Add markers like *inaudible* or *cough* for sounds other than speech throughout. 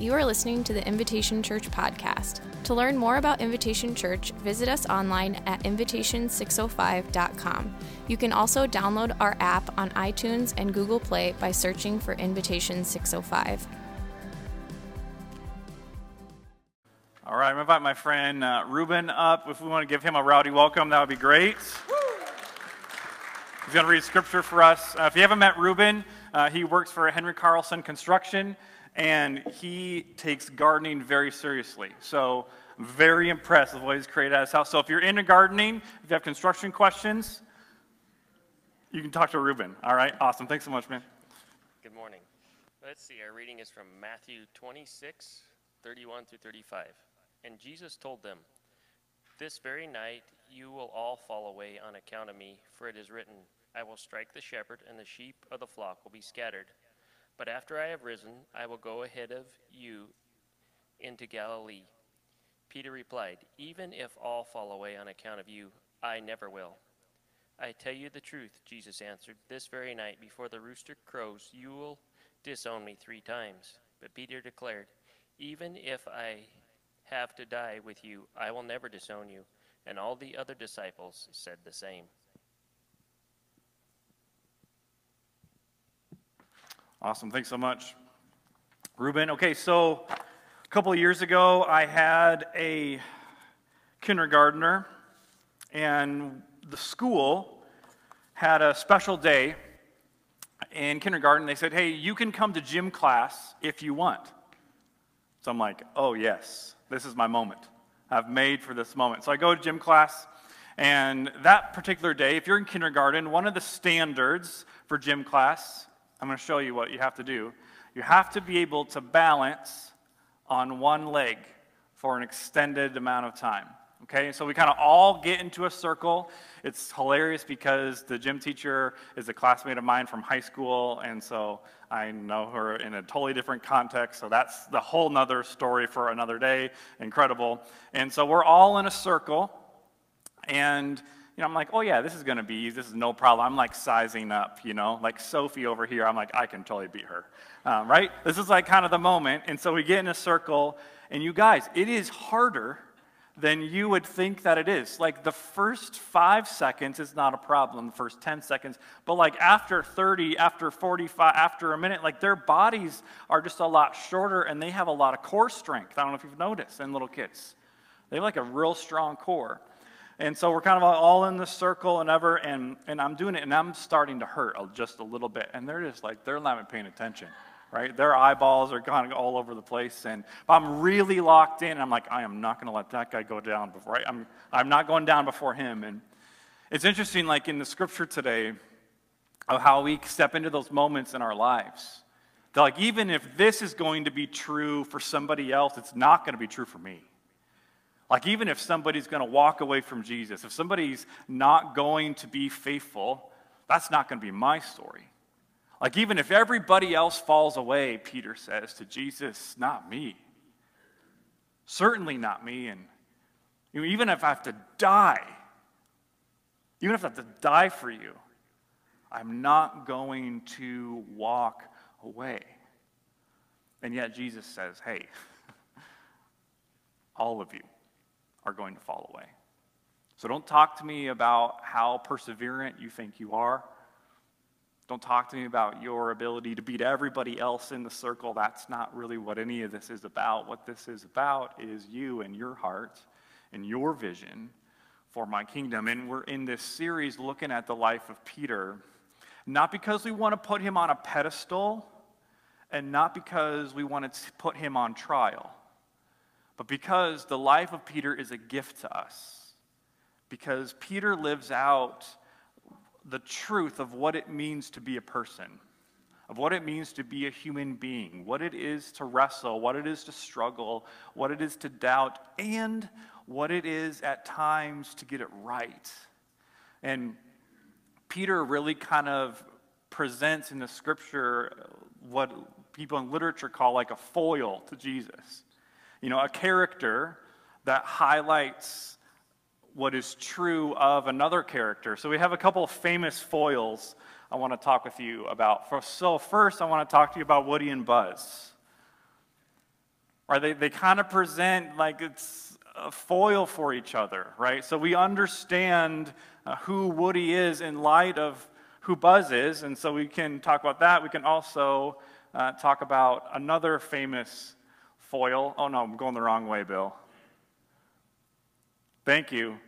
You are listening to the Invitation Church podcast. To learn more about Invitation Church, visit us online at invitation605.com. You can also download our app on iTunes and Google Play by searching for Invitation 605. All right, I'm going to invite my friend uh, Ruben up. If we want to give him a rowdy welcome, that would be great. He's going to read scripture for us. Uh, if you haven't met Ruben, uh, he works for Henry Carlson Construction, and he takes gardening very seriously. So I'm very impressed with what he's created at his house. So if you're into gardening, if you have construction questions, you can talk to Ruben. All right, awesome. Thanks so much, man. Good morning. Let's see, our reading is from Matthew 26, 31 through 35. And Jesus told them, This very night you will all fall away on account of me, for it is written, I will strike the shepherd, and the sheep of the flock will be scattered. But after I have risen, I will go ahead of you into Galilee. Peter replied, Even if all fall away on account of you, I never will. I tell you the truth, Jesus answered. This very night, before the rooster crows, you will disown me three times. But Peter declared, Even if I have to die with you, I will never disown you. And all the other disciples said the same. Awesome. Thanks so much, Ruben. Okay, so a couple of years ago, I had a kindergartner, and the school had a special day in kindergarten. They said, Hey, you can come to gym class if you want. So I'm like, Oh, yes, this is my moment. I've made for this moment. So I go to gym class, and that particular day, if you're in kindergarten, one of the standards for gym class I'm going to show you what you have to do. You have to be able to balance on one leg for an extended amount of time. Okay, so we kind of all get into a circle. It's hilarious because the gym teacher is a classmate of mine from high school, and so I know her in a totally different context. So that's the whole nother story for another day. Incredible. And so we're all in a circle, and you know, I'm like, oh yeah, this is going to be easy. This is no problem. I'm like sizing up, you know, like Sophie over here. I'm like, I can totally beat her, um, right? This is like kind of the moment. And so we get in a circle, and you guys, it is harder than you would think that it is. Like the first five seconds is not a problem, the first 10 seconds, but like after 30, after 45, after a minute, like their bodies are just a lot shorter and they have a lot of core strength. I don't know if you've noticed in little kids. They have like a real strong core. And so we're kind of all in the circle and ever, and, and I'm doing it, and I'm starting to hurt just a little bit. And they're just like, they're not even paying attention, right? Their eyeballs are kind of all over the place. And I'm really locked in. And I'm like, I am not going to let that guy go down before, right? I'm, I'm not going down before him. And it's interesting, like in the scripture today, of how we step into those moments in our lives. That, like, even if this is going to be true for somebody else, it's not going to be true for me. Like, even if somebody's going to walk away from Jesus, if somebody's not going to be faithful, that's not going to be my story. Like, even if everybody else falls away, Peter says to Jesus, not me. Certainly not me. And even if I have to die, even if I have to die for you, I'm not going to walk away. And yet Jesus says, hey, *laughs* all of you are going to fall away. So don't talk to me about how perseverant you think you are. Don't talk to me about your ability to beat everybody else in the circle. That's not really what any of this is about. What this is about is you and your heart and your vision for my kingdom. And we're in this series looking at the life of Peter, not because we want to put him on a pedestal and not because we want to put him on trial but because the life of Peter is a gift to us. Because Peter lives out the truth of what it means to be a person, of what it means to be a human being, what it is to wrestle, what it is to struggle, what it is to doubt, and what it is at times to get it right. And Peter really kind of presents in the scripture what people in literature call like a foil to Jesus. You know, a character that highlights what is true of another character. So we have a couple of famous foils I want to talk with you about. So first, I want to talk to you about Woody and Buzz. Right? they, they kind of present like it's a foil for each other, right? So we understand uh, who Woody is in light of who Buzz is, and so we can talk about that. We can also uh, talk about another famous foil. Oh no, I'm going the wrong way, Bill. Thank you.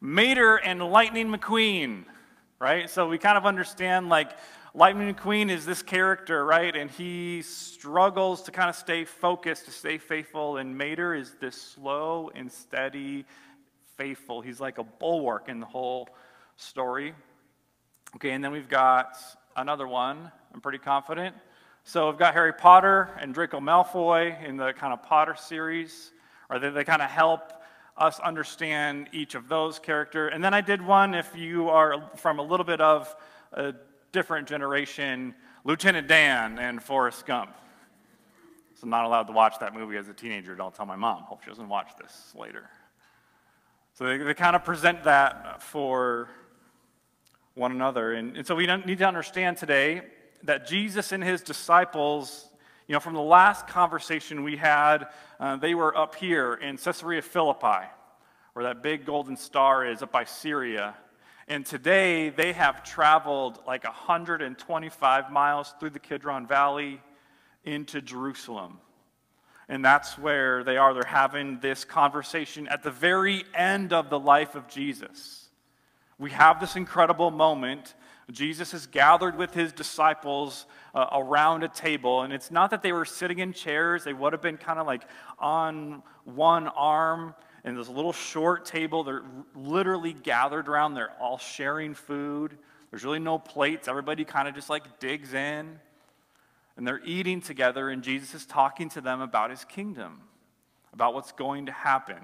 Mater and Lightning McQueen, right? So we kind of understand like Lightning McQueen is this character, right? And he struggles to kind of stay focused, to stay faithful. And Mater is this slow and steady, faithful. He's like a bulwark in the whole story. Okay, and then we've got another one. I'm pretty confident. So we've got Harry Potter and Draco Malfoy in the kind of Potter series, or they, they kind of help us understand each of those characters. And then I did one if you are from a little bit of a different generation, Lieutenant Dan and Forrest Gump. So I'm not allowed to watch that movie as a teenager. Don't tell my mom. Hope she doesn't watch this later. So they, they kind of present that for one another. And, and so we need to understand today that Jesus and his disciples, you know, from the last conversation we had, uh, they were up here in Caesarea Philippi, where that big golden star is up by Syria. And today they have traveled like 125 miles through the Kidron Valley into Jerusalem. And that's where they are. They're having this conversation at the very end of the life of Jesus. We have this incredible moment. Jesus is gathered with his disciples uh, around a table. And it's not that they were sitting in chairs, they would have been kind of like on one arm in this little short table. They're literally gathered around. They're all sharing food. There's really no plates. Everybody kind of just like digs in. And they're eating together, and Jesus is talking to them about his kingdom, about what's going to happen.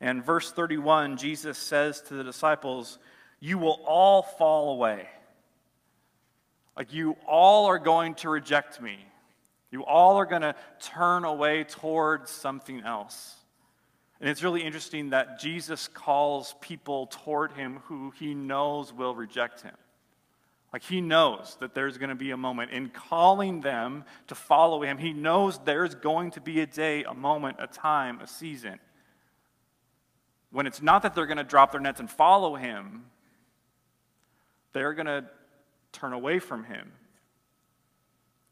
And verse 31, Jesus says to the disciples, You will all fall away. Like you all are going to reject me. You all are going to turn away towards something else. And it's really interesting that Jesus calls people toward him who he knows will reject him. Like he knows that there's going to be a moment. In calling them to follow him, he knows there's going to be a day, a moment, a time, a season. When it's not that they're going to drop their nets and follow him, they're going to turn away from him.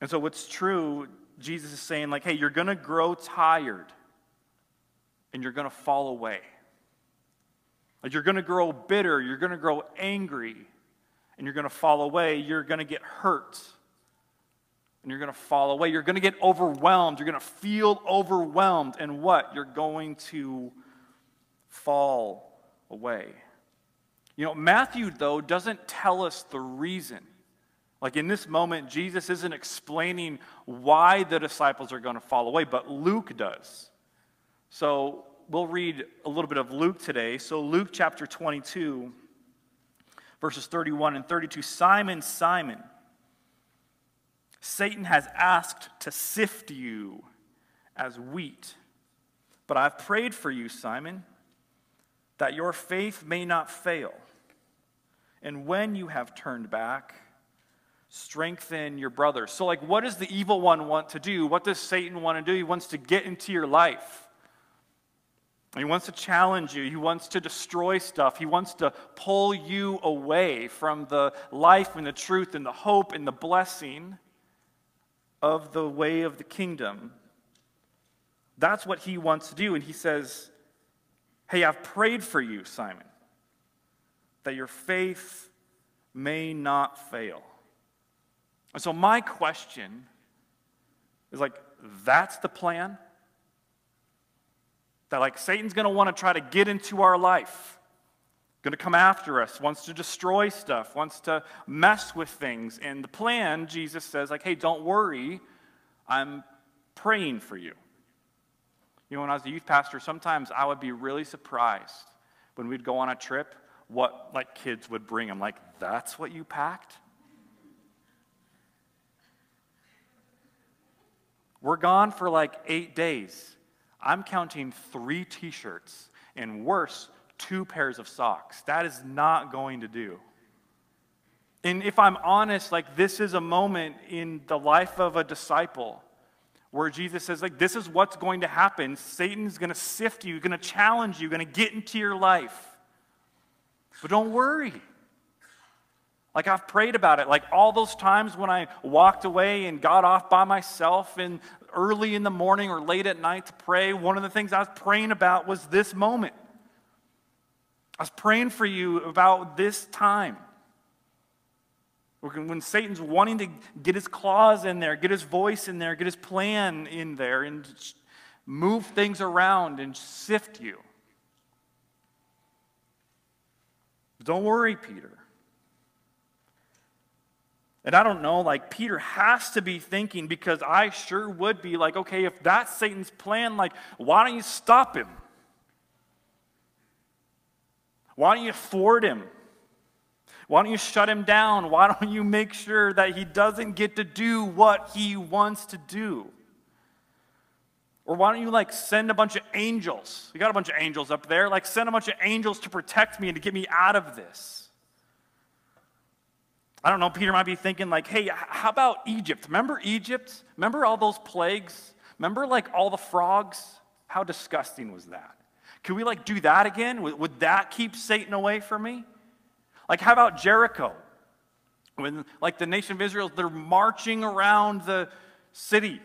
And so, what's true, Jesus is saying, like, hey, you're going to grow tired and you're going to fall away. Like you're going to grow bitter, you're going to grow angry, and you're going to fall away. You're going to get hurt, and you're going to fall away. You're going to get overwhelmed. You're going to feel overwhelmed, and what? You're going to fall away. You know, Matthew, though, doesn't tell us the reason. Like in this moment, Jesus isn't explaining why the disciples are going to fall away, but Luke does. So we'll read a little bit of Luke today. So, Luke chapter 22, verses 31 and 32. Simon, Simon, Satan has asked to sift you as wheat. But I've prayed for you, Simon, that your faith may not fail. And when you have turned back, strengthen your brothers. So, like, what does the evil one want to do? What does Satan want to do? He wants to get into your life. He wants to challenge you. He wants to destroy stuff. He wants to pull you away from the life and the truth and the hope and the blessing of the way of the kingdom. That's what he wants to do. And he says, Hey, I've prayed for you, Simon, that your faith may not fail. And so, my question is like, that's the plan? That, like, Satan's going to want to try to get into our life, going to come after us, wants to destroy stuff, wants to mess with things. And the plan, Jesus says, like, hey, don't worry, I'm praying for you. You know, when I was a youth pastor, sometimes I would be really surprised when we'd go on a trip what like kids would bring. I'm like, that's what you packed? We're gone for like eight days. I'm counting three t shirts and worse, two pairs of socks. That is not going to do. And if I'm honest, like this is a moment in the life of a disciple where Jesus says, like, this is what's going to happen. Satan's going to sift you, going to challenge you, going to get into your life. But don't worry. Like I've prayed about it. Like all those times when I walked away and got off by myself and early in the morning or late at night to pray, one of the things I was praying about was this moment. I was praying for you about this time. When Satan's wanting to get his claws in there, get his voice in there, get his plan in there, and move things around and sift you. Don't worry, Peter. And I don't know, like, Peter has to be thinking, because I sure would be like, okay, if that's Satan's plan, like, why don't you stop him? Why don't you thwart him? Why don't you shut him down? Why don't you make sure that he doesn't get to do what he wants to do? Or why don't you like send a bunch of angels? You got a bunch of angels up there. Like send a bunch of angels to protect me and to get me out of this. I don't know, Peter might be thinking like, hey, how about Egypt? Remember Egypt? Remember all those plagues? Remember like all the frogs? How disgusting was that? Can we like do that again? Would, would that keep Satan away from me? Like, how about Jericho? When, like, the nation of Israel, they're marching around the city.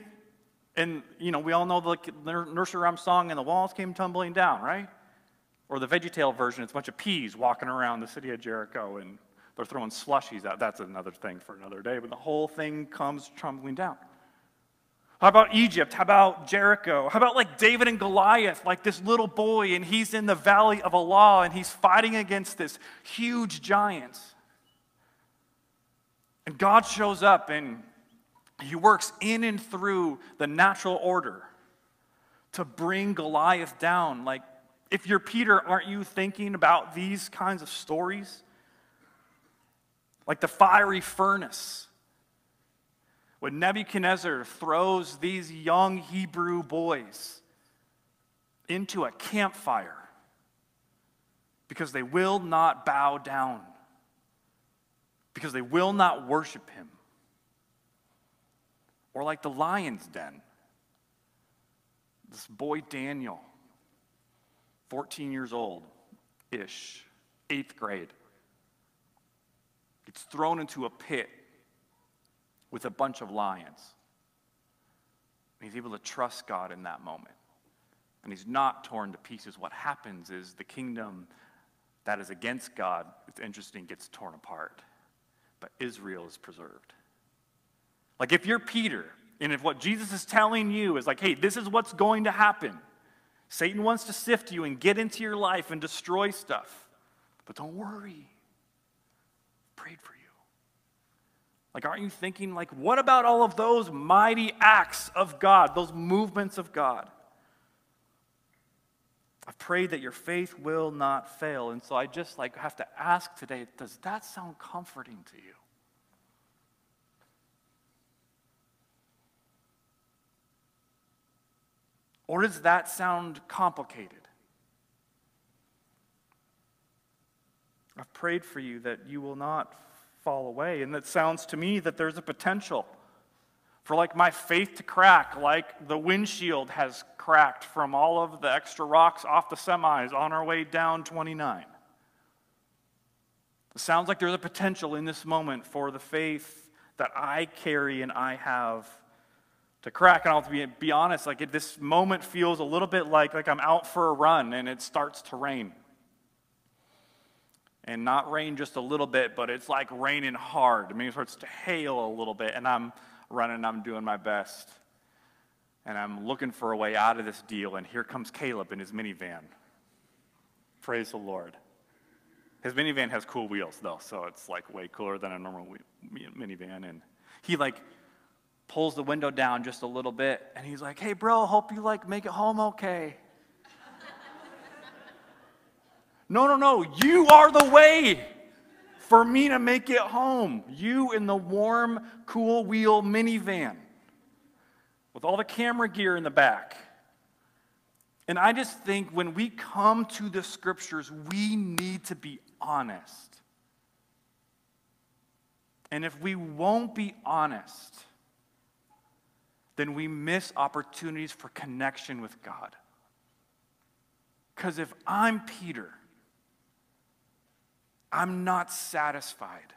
And, you know, we all know the nursery rhyme song, and the walls came tumbling down, right? Or the VeggieTale version, it's a bunch of peas walking around the city of Jericho, and they're throwing slushies out. That's another thing for another day, but the whole thing comes tumbling down. How about Egypt? How about Jericho? How about like David and Goliath, like this little boy, and he's in the valley of Elah and he's fighting against this huge giant. And God shows up and he works in and through the natural order to bring Goliath down. Like, if you're Peter, aren't you thinking about these kinds of stories? Like the fiery furnace when Nebuchadnezzar throws these young Hebrew boys into a campfire because they will not bow down, because they will not worship him. Or like the lion's den. This boy Daniel, 14 years old ish, eighth grade, gets thrown into a pit with a bunch of lions. He's able to trust God in that moment. And he's not torn to pieces. What happens is the kingdom that is against God, it's interesting, gets torn apart. But Israel is preserved. Like if you're Peter, and if what Jesus is telling you is like, hey, this is what's going to happen. Satan wants to sift you and get into your life and destroy stuff. But don't worry. Prayed for you. Like, aren't you thinking, like, what about all of those mighty acts of God, those movements of God? I've prayed that your faith will not fail. And so I just like have to ask today, does that sound comforting to you? Or does that sound complicated? I've prayed for you that you will not fall away. And it sounds to me that there's a potential for like my faith to crack, like the windshield has cracked from all of the extra rocks off the semis on our way down 29. It sounds like there's a potential in this moment for the faith that I carry and I have to crack. And I'll be, be honest, like this moment feels a little bit like, like I'm out for a run and it starts to rain and not rain just a little bit, but it's like raining hard. I mean, it starts to hail a little bit, and I'm running, I'm doing my best. And I'm looking for a way out of this deal, and here comes Caleb in his minivan. Praise the Lord. His minivan has cool wheels, though, so it's like way cooler than a normal minivan. And he like pulls the window down just a little bit, and he's like, "Hey, bro, hope you like make it home okay." No, no, no. You are the way for me to make it home. You in the warm, cool wheel minivan with all the camera gear in the back. And I just think when we come to the scriptures, we need to be honest. And if we won't be honest, then we miss opportunities for connection with God. Because if I'm Peter, I'm not satisfied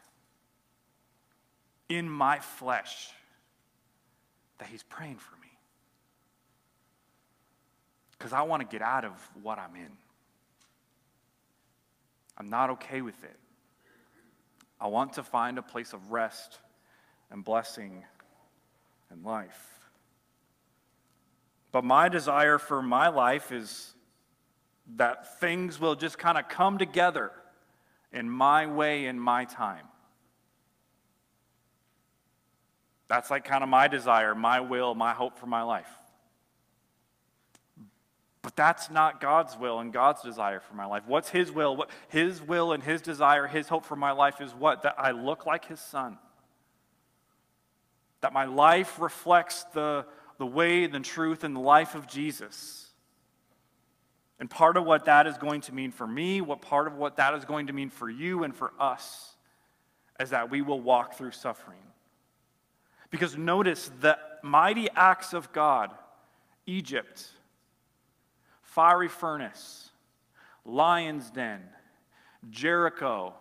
in my flesh that he's praying for me. Because I want to get out of what I'm in. I'm not okay with it. I want to find a place of rest and blessing and life. But my desire for my life is that things will just kind of come together in my way, in my time. That's like kind of my desire, my will, my hope for my life. But that's not God's will and God's desire for my life. What's His will? What, his will and His desire, His hope for my life is what? That I look like His Son. That my life reflects the, the way, the truth, and the life of Jesus. And part of what that is going to mean for me, what part of what that is going to mean for you and for us, is that we will walk through suffering. Because notice the mighty acts of God, Egypt, fiery furnace, lion's den, Jericho,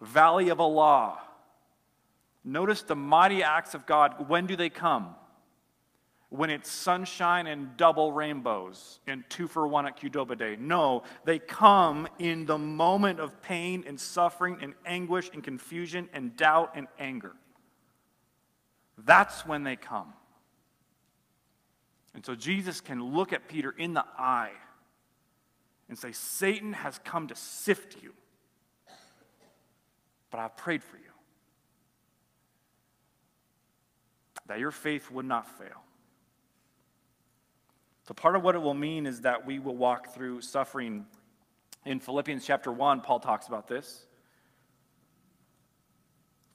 valley of Elah. Notice the mighty acts of God. When do they come? When it's sunshine and double rainbows and two for one at Qdoba Day. No, they come in the moment of pain and suffering and anguish and confusion and doubt and anger. That's when they come. And so Jesus can look at Peter in the eye and say, Satan has come to sift you, but I've prayed for you that your faith would not fail. So, part of what it will mean is that we will walk through suffering. In Philippians chapter 1, Paul talks about this.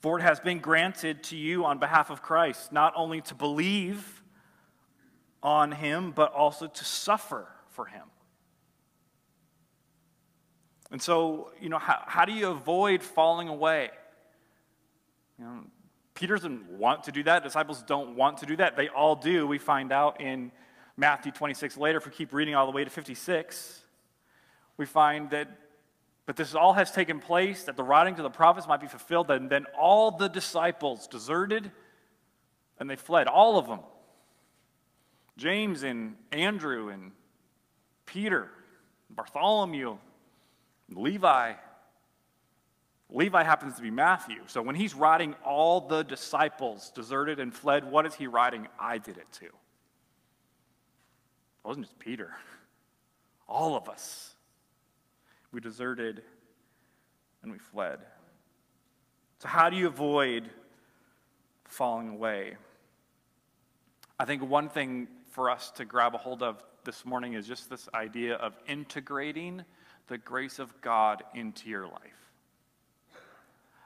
For it has been granted to you on behalf of Christ, not only to believe on him, but also to suffer for him. And so, you know, how, how do you avoid falling away? You know, Peter doesn't want to do that. Disciples don't want to do that. They all do. We find out in Matthew 26 later, if we keep reading all the way to 56, we find that but this all has taken place that the writings of the prophets might be fulfilled. And then all the disciples deserted and they fled, all of them. James and Andrew and Peter, Bartholomew, Levi. Levi happens to be Matthew. So when he's writing all the disciples deserted and fled, what is he writing? I did it too. It wasn't just Peter, all of us. We deserted and we fled. So, how do you avoid falling away? I think one thing for us to grab a hold of this morning is just this idea of integrating the grace of God into your life.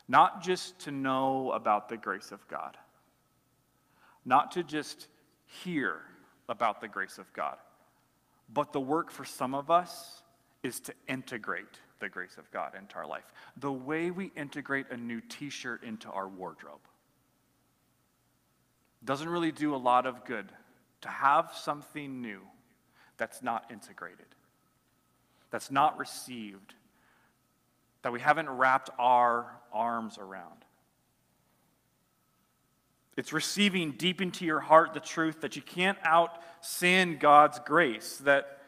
Not just to know about the grace of God, not to just hear about the grace of God, but the work for some of us is to integrate the grace of God into our life. The way we integrate a new t shirt into our wardrobe doesn't really do a lot of good to have something new that's not integrated, that's not received, that we haven't wrapped our arms around. It's receiving deep into your heart the truth that you can't out sin God's grace, that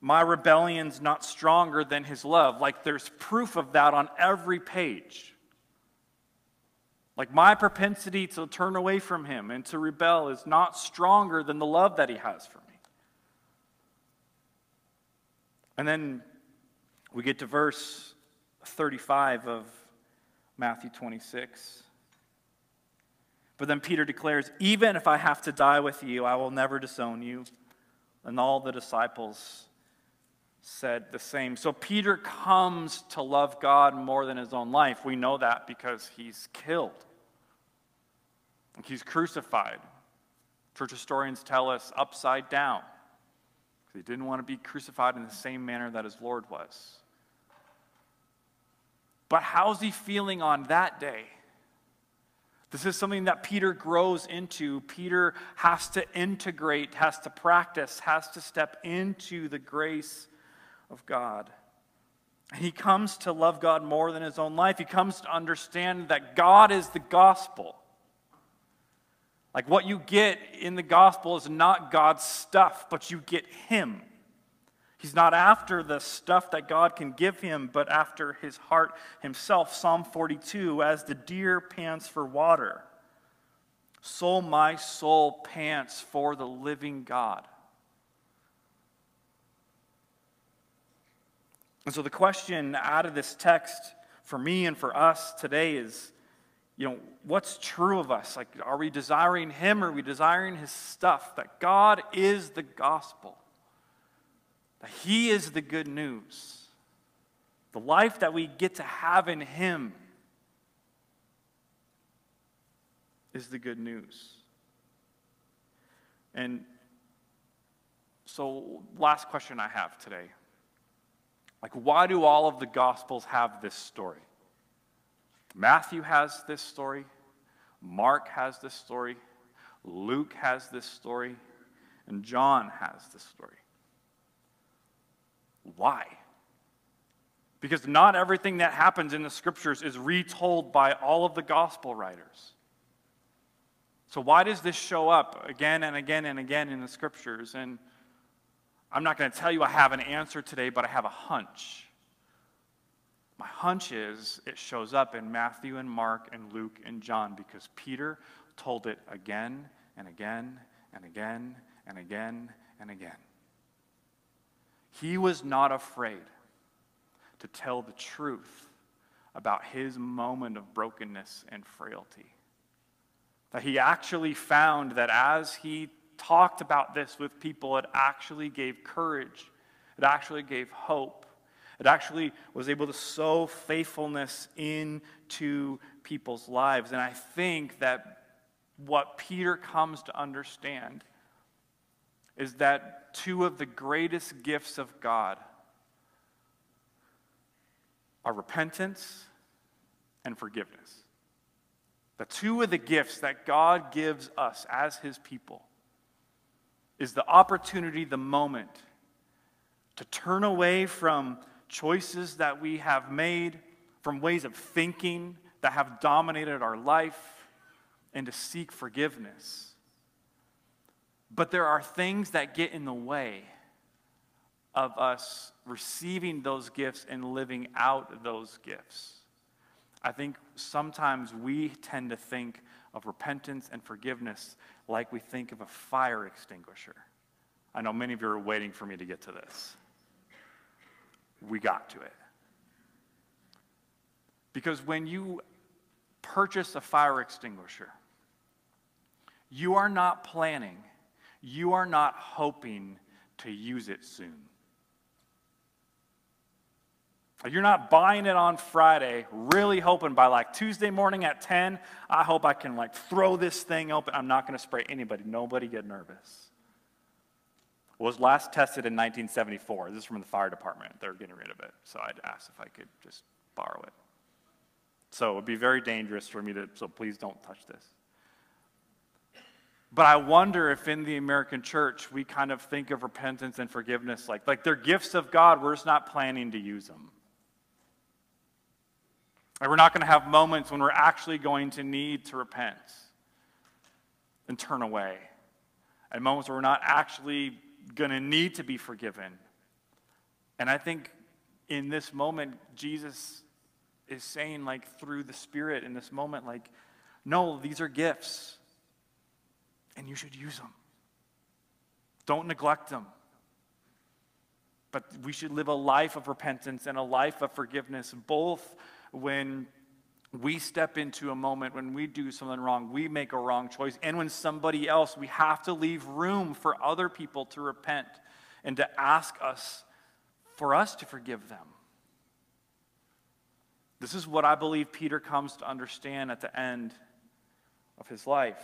my rebellion's not stronger than his love. Like there's proof of that on every page. Like my propensity to turn away from him and to rebel is not stronger than the love that he has for me. And then we get to verse 35 of Matthew 26. But then Peter declares, Even if I have to die with you, I will never disown you. And all the disciples said the same. So Peter comes to love God more than his own life. We know that because he's killed, he's crucified. Church historians tell us upside down. He didn't want to be crucified in the same manner that his Lord was. But how's he feeling on that day? This is something that Peter grows into. Peter has to integrate, has to practice, has to step into the grace of God. And he comes to love God more than his own life. He comes to understand that God is the gospel. Like what you get in the gospel is not God's stuff, but you get him. He's not after the stuff that God can give him, but after his heart himself. Psalm 42 As the deer pants for water, so my soul pants for the living God. And so the question out of this text for me and for us today is you know, what's true of us? Like, are we desiring Him or are we desiring His stuff? That God is the gospel. That He is the good news. The life that we get to have in Him is the good news. And so, last question I have today. Like, why do all of the Gospels have this story? Matthew has this story, Mark has this story, Luke has this story, and John has this story. Why? Because not everything that happens in the scriptures is retold by all of the gospel writers. So, why does this show up again and again and again in the scriptures? And I'm not going to tell you I have an answer today, but I have a hunch. My hunch is it shows up in Matthew and Mark and Luke and John because Peter told it again and again and again and again and again. He was not afraid to tell the truth about his moment of brokenness and frailty. That he actually found that as he talked about this with people, it actually gave courage, it actually gave hope, it actually was able to sow faithfulness into people's lives. And I think that what Peter comes to understand is that two of the greatest gifts of God are repentance and forgiveness. The two of the gifts that God gives us as his people is the opportunity, the moment to turn away from choices that we have made, from ways of thinking that have dominated our life, and to seek forgiveness. But there are things that get in the way of us receiving those gifts and living out those gifts. I think sometimes we tend to think of repentance and forgiveness like we think of a fire extinguisher. I know many of you are waiting for me to get to this we got to it. Because when you purchase a fire extinguisher, you are not planning, you are not hoping to use it soon. You're not buying it on Friday, really hoping by like Tuesday morning at 10, I hope I can like throw this thing open. I'm not going to spray anybody. Nobody get nervous It was last tested in 1974. This is from the fire department. They're getting rid of it. So I'd ask if I could just borrow it. So it would be very dangerous for me to, so please don't touch this. But I wonder if in the American church we kind of think of repentance and forgiveness like, like they're gifts of God, we're just not planning to use them. Like we're not going to have moments when we're actually going to need to repent and turn away. And moments where we're not actually going to need to be forgiven. And I think in this moment, Jesus is saying, like, through the Spirit in this moment, like, no, these are gifts, and you should use them. Don't neglect them. But we should live a life of repentance and a life of forgiveness, both when we step into a moment when we do something wrong, we make a wrong choice, and when somebody else, we have to leave room for other people to repent and to ask us for us to forgive them. This is what I believe Peter comes to understand at the end of his life.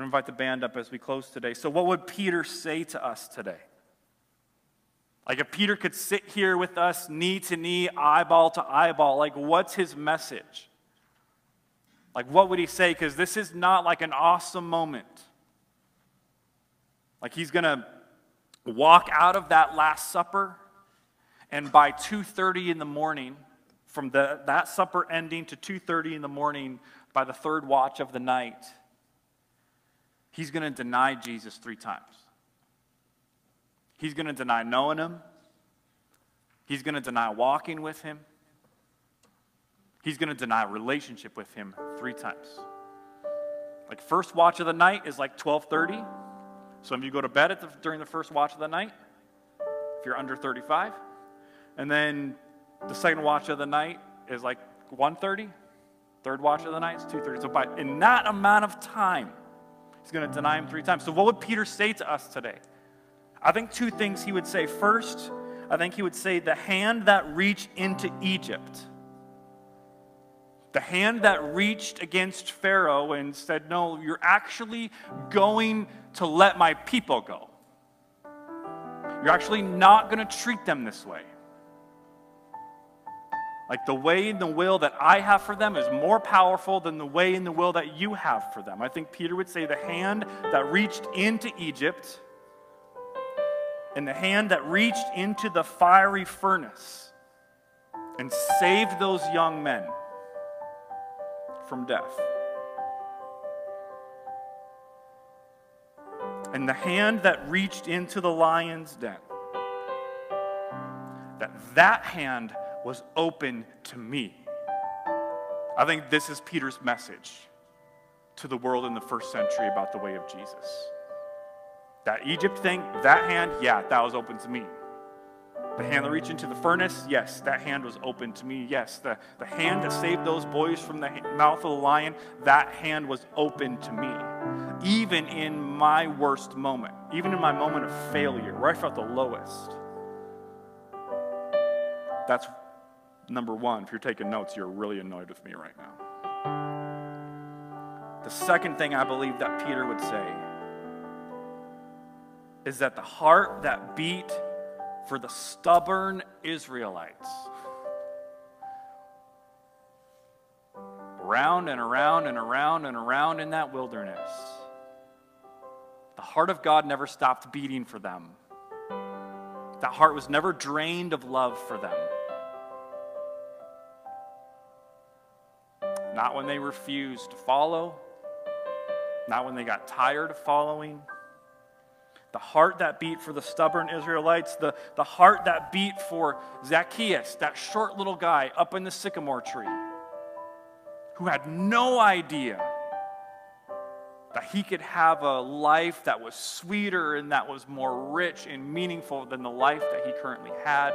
I invite the band up as we close today. So, what would Peter say to us today? Like if Peter could sit here with us knee to knee, eyeball to eyeball, like what's his message? Like what would he say? Because this is not like an awesome moment. Like he's going to walk out of that last supper and by 2:30 in the morning from the, that supper ending to 2:30 in the morning by the third watch of the night he's going to deny Jesus 3 times. He's going to deny knowing him. He's going to deny walking with him. He's going to deny relationship with him 3 times. Like first watch of the night is like 12:30. Some of you go to bed the, during the first watch of the night if you're under 35. And then the second watch of the night is like 1.30. Third watch of the night is 2.30. So by, in that amount of time, he's going to deny him three times. So what would Peter say to us today? I think two things he would say. First, I think he would say, the hand that reached into Egypt, the hand that reached against Pharaoh and said, No, you're actually going to let my people go. You're actually not going to treat them this way. Like the way and the will that I have for them is more powerful than the way and the will that you have for them. I think Peter would say the hand that reached into Egypt and the hand that reached into the fiery furnace and saved those young men from death. And the hand that reached into the lion's den. That that hand was open to me. I think this is Peter's message to the world in the first century about the way of Jesus. That Egypt thing, that hand, yeah, that was open to me. The hand that reached into the furnace, yes, that hand was open to me. Yes, the, the hand that saved those boys from the mouth of the lion, that hand was open to me. Even in my worst moment, even in my moment of failure, where I felt the lowest. That's number one. If you're taking notes, you're really annoyed with me right now. The second thing I believe that Peter would say is that the heart that beat for the stubborn Israelites. Around and around and around and around in that wilderness. The heart of God never stopped beating for them. That heart was never drained of love for them. Not when they refused to follow, not when they got tired of following the heart that beat for the stubborn Israelites, the, the heart that beat for Zacchaeus, that short little guy up in the sycamore tree, who had no idea that he could have a life that was sweeter and that was more rich and meaningful than the life that he currently had.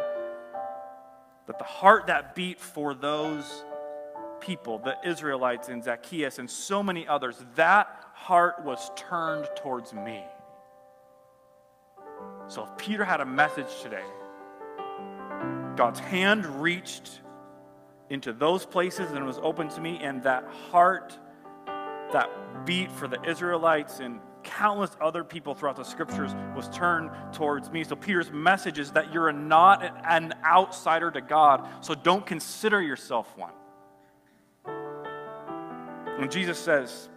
That the heart that beat for those people, the Israelites and Zacchaeus and so many others, that heart was turned towards me. So if Peter had a message today, God's hand reached into those places and was open to me, and that heart that beat for the Israelites and countless other people throughout the scriptures was turned towards me. So Peter's message is that you're not an outsider to God, so don't consider yourself one. When Jesus says,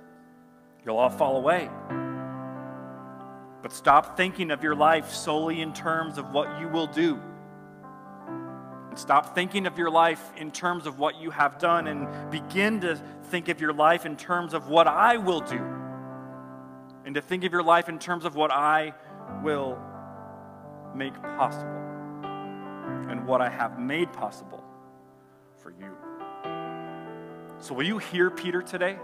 You'll all fall away. But stop thinking of your life solely in terms of what you will do. And stop thinking of your life in terms of what you have done and begin to think of your life in terms of what I will do. And to think of your life in terms of what I will make possible and what I have made possible for you. So, will you hear Peter today?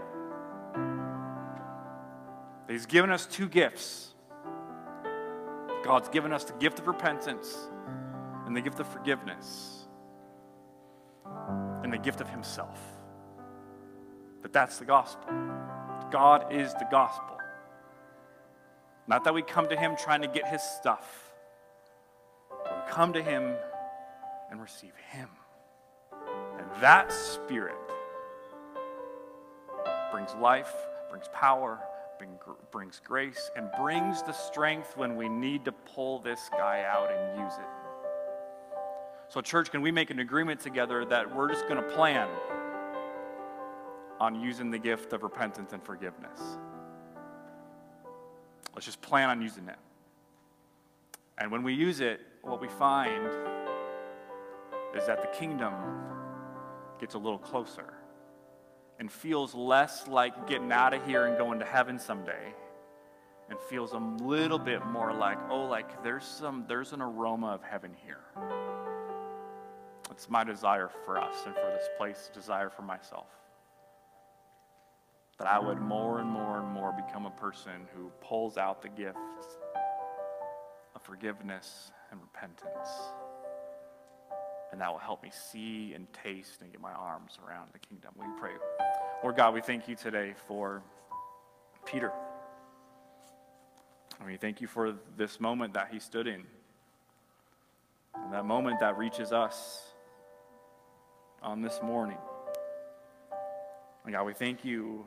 He's given us two gifts God's given us the gift of repentance and the gift of forgiveness and the gift of Himself. But that's the gospel. God is the gospel. Not that we come to Him trying to get His stuff, but we come to Him and receive Him. And that Spirit brings life, brings power, brings grace and brings the strength when we need to pull this guy out and use it. So, church, can we make an agreement together that we're just going to plan on using the gift of repentance and forgiveness? Let's just plan on using it. And when we use it, what we find is that the kingdom gets a little closer and feels less like getting out of here and going to heaven someday and feels a little bit more like oh like there's some there's an aroma of heaven here. It's my desire for us and for this place desire for myself. That i would more and more and more become a person who pulls out the gifts of forgiveness and repentance and that will help me see and taste and get my arms around the kingdom. We pray. Lord God, we thank you today for Peter. And we thank you for this moment that he stood in. And that moment that reaches us on this morning. And God, we thank you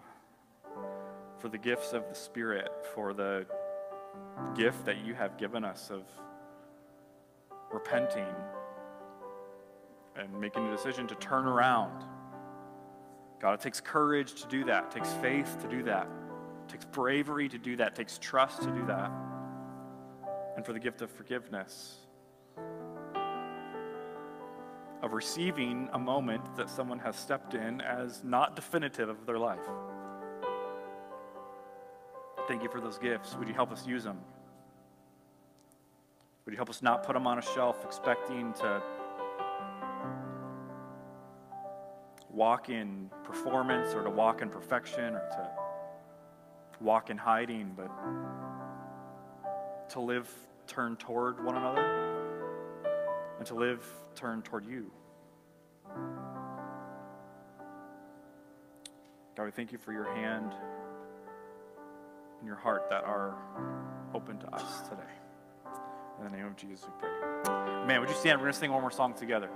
for the gifts of the Spirit, for the gift that you have given us of repenting and making a decision to turn around. God, it takes courage to do that, it takes faith to do that, it takes bravery to do that, it takes trust to do that. And for the gift of forgiveness, of receiving a moment that someone has stepped in as not definitive of their life. Thank you for those gifts. Would you help us use them? Would you help us not put them on a shelf expecting to walk in performance or to walk in perfection or to walk in hiding, but to live turned toward one another and to live turned toward you. God, we thank you for your hand and your heart that are open to us today. In the name of Jesus, we pray. Man, would you stand? We're going to sing one more song together.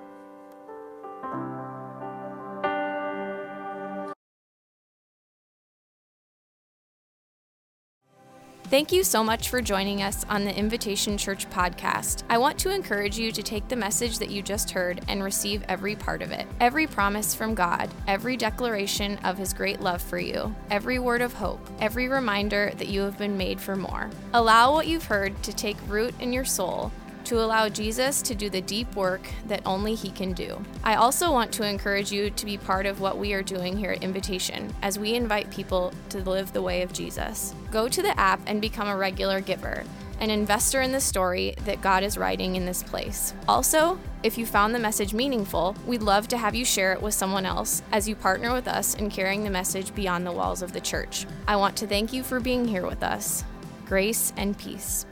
Thank you so much for joining us on the Invitation Church podcast. I want to encourage you to take the message that you just heard and receive every part of it. Every promise from God, every declaration of His great love for you, every word of hope, every reminder that you have been made for more. Allow what you've heard to take root in your soul to allow Jesus to do the deep work that only He can do. I also want to encourage you to be part of what we are doing here at Invitation as we invite people to live the way of Jesus. Go to the app and become a regular giver an investor in the story that God is writing in this place. Also, if you found the message meaningful, we'd love to have you share it with someone else as you partner with us in carrying the message beyond the walls of the church. I want to thank you for being here with us. Grace and peace.